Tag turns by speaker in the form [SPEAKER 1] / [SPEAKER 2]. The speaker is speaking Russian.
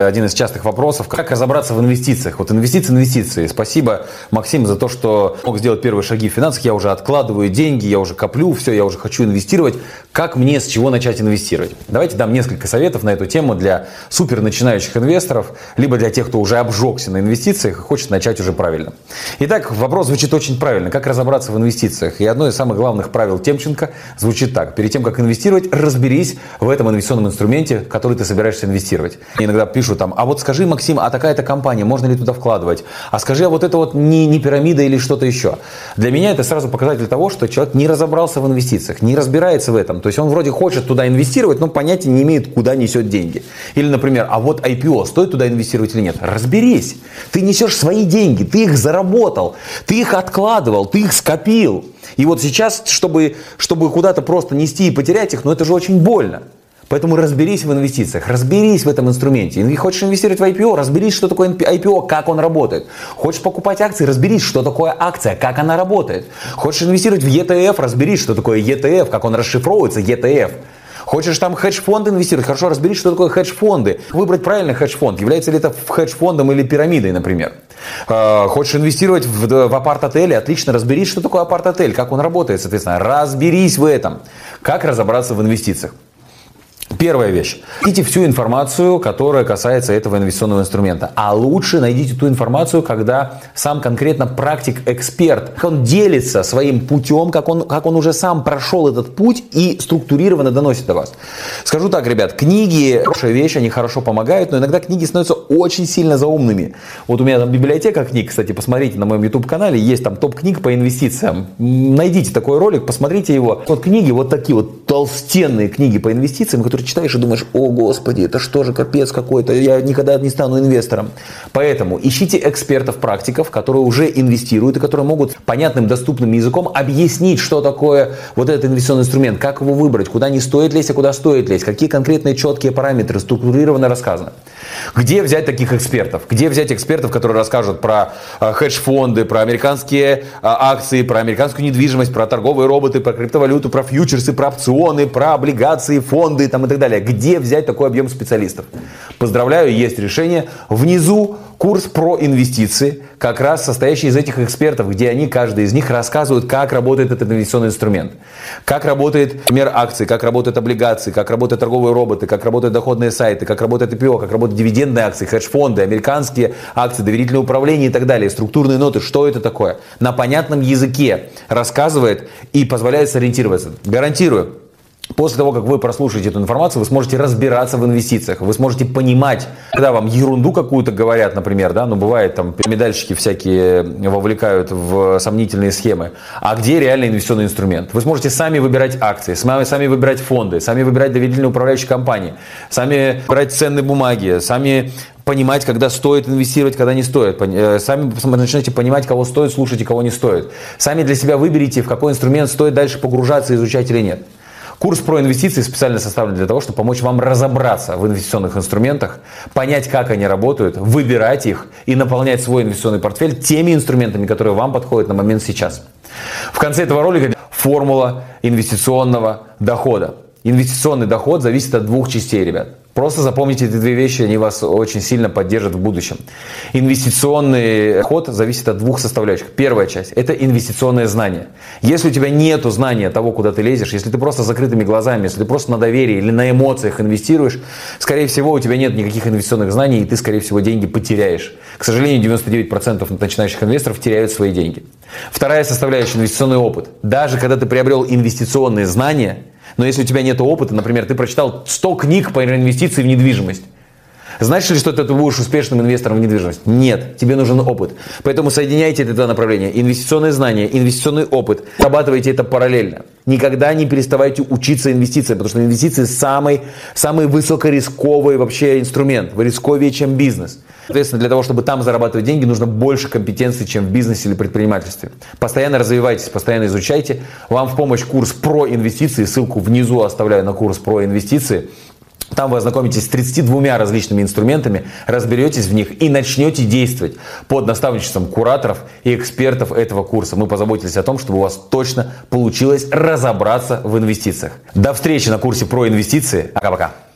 [SPEAKER 1] один из частых вопросов, как разобраться в инвестициях. Вот инвестиции, инвестиции. Спасибо, Максим, за то, что мог сделать первые шаги в финансах. Я уже откладываю деньги, я уже коплю, все, я уже хочу инвестировать. Как мне, с чего начать инвестировать? Давайте дам несколько советов на эту тему для супер начинающих инвесторов, либо для тех, кто уже обжегся на инвестициях и хочет начать уже правильно. Итак, вопрос звучит очень правильно. Как разобраться в инвестициях? И одно из самых главных правил Темченко звучит так. Перед тем, как инвестировать, разберись в этом инвестиционном инструменте, который ты собираешься инвестировать. иногда пишут там, а вот скажи, Максим, а такая-то компания, можно ли туда вкладывать? А скажи, а вот это вот не, не пирамида или что-то еще? Для меня это сразу показатель того, что человек не разобрался в инвестициях, не разбирается в этом. То есть он вроде хочет туда инвестировать, но понятия не имеет, куда несет деньги. Или, например, а вот IPO, стоит туда инвестировать или нет? Разберись. Ты несешь свои деньги, ты их заработал, ты их откладывал, ты их скопил. И вот сейчас, чтобы, чтобы куда-то просто нести и потерять их, ну это же очень больно. Поэтому разберись в инвестициях, разберись в этом инструменте. И хочешь инвестировать в IPO, разберись, что такое IPO, как он работает. Хочешь покупать акции, разберись, что такое акция, как она работает. Хочешь инвестировать в ETF, разберись, что такое ETF, как он расшифровывается, ETF. Хочешь там хедж-фонд инвестировать, хорошо разберись, что такое хедж-фонды. Выбрать правильный хедж-фонд, является ли это хедж-фондом или пирамидой, например. А, хочешь инвестировать в, в апарт-отеле, отлично разберись, что такое апарт-отель, как он работает, соответственно. Разберись в этом. Как разобраться в инвестициях. Первая вещь. Найдите всю информацию, которая касается этого инвестиционного инструмента. А лучше найдите ту информацию, когда сам конкретно практик-эксперт, он делится своим путем, как он, как он уже сам прошел этот путь и структурированно доносит до вас. Скажу так, ребят, книги, хорошая вещь, они хорошо помогают, но иногда книги становятся очень сильно заумными. Вот у меня там библиотека книг, кстати, посмотрите на моем YouTube-канале, есть там топ книг по инвестициям. Найдите такой ролик, посмотрите его. Вот книги, вот такие вот толстенные книги по инвестициям, которые читаешь и думаешь, о господи, это что же капец какой-то, я никогда не стану инвестором. Поэтому ищите экспертов, практиков, которые уже инвестируют и которые могут понятным, доступным языком объяснить, что такое вот этот инвестиционный инструмент, как его выбрать, куда не стоит лезть, а куда стоит лезть, какие конкретные четкие параметры, структурированно рассказано. Где взять таких экспертов? Где взять экспертов, которые расскажут про э, хедж-фонды, про американские э, акции, про американскую недвижимость, про торговые роботы, про криптовалюту, про фьючерсы, про опционы, про облигации, фонды там, и так далее. Где взять такой объем специалистов? Поздравляю, есть решение. Внизу курс про инвестиции, как раз состоящий из этих экспертов, где они, каждый из них, рассказывают, как работает этот инвестиционный инструмент. Как работает, например, акции, как работают облигации, как работают торговые роботы, как работают доходные сайты, как работает IPO, как работают дивидендные акции, хедж-фонды, американские акции, доверительное управление и так далее, структурные ноты, что это такое. На понятном языке рассказывает и позволяет сориентироваться. Гарантирую, После того, как вы прослушаете эту информацию, вы сможете разбираться в инвестициях, вы сможете понимать, когда вам ерунду какую-то говорят, например, да, ну бывает там медальщики всякие вовлекают в сомнительные схемы, а где реальный инвестиционный инструмент? Вы сможете сами выбирать акции, сами, сами выбирать фонды, сами выбирать доверительные управляющие компании, сами выбирать ценные бумаги, сами понимать, когда стоит инвестировать, когда не стоит. Э, сами начнете понимать, кого стоит слушать и кого не стоит. Сами для себя выберите, в какой инструмент стоит дальше погружаться, изучать или нет. Курс про инвестиции специально составлен для того, чтобы помочь вам разобраться в инвестиционных инструментах, понять, как они работают, выбирать их и наполнять свой инвестиционный портфель теми инструментами, которые вам подходят на момент сейчас. В конце этого ролика формула инвестиционного дохода. Инвестиционный доход зависит от двух частей, ребят. Просто запомните эти две вещи, они вас очень сильно поддержат в будущем. Инвестиционный ход зависит от двух составляющих. Первая часть – это инвестиционное знание. Если у тебя нет знания того, куда ты лезешь, если ты просто закрытыми глазами, если ты просто на доверии или на эмоциях инвестируешь, скорее всего, у тебя нет никаких инвестиционных знаний, и ты, скорее всего, деньги потеряешь. К сожалению, 99% начинающих инвесторов теряют свои деньги. Вторая составляющая – инвестиционный опыт. Даже когда ты приобрел инвестиционные знания – но если у тебя нет опыта, например, ты прочитал 100 книг по инвестиции в недвижимость, Значит ли, что ты будешь успешным инвестором в недвижимость? Нет, тебе нужен опыт. Поэтому соединяйте это два направления. Инвестиционные знания, инвестиционный опыт. Обрабатывайте это параллельно. Никогда не переставайте учиться инвестициям, потому что инвестиции самый, самый высокорисковый вообще инструмент. Рисковее, чем бизнес. Соответственно, для того, чтобы там зарабатывать деньги, нужно больше компетенций, чем в бизнесе или предпринимательстве. Постоянно развивайтесь, постоянно изучайте. Вам в помощь курс про инвестиции. Ссылку внизу оставляю на курс про инвестиции. Там вы ознакомитесь с 32 различными инструментами, разберетесь в них и начнете действовать под наставничеством кураторов и экспертов этого курса. Мы позаботились о том, чтобы у вас точно получилось разобраться в инвестициях. До встречи на курсе про инвестиции. Пока-пока.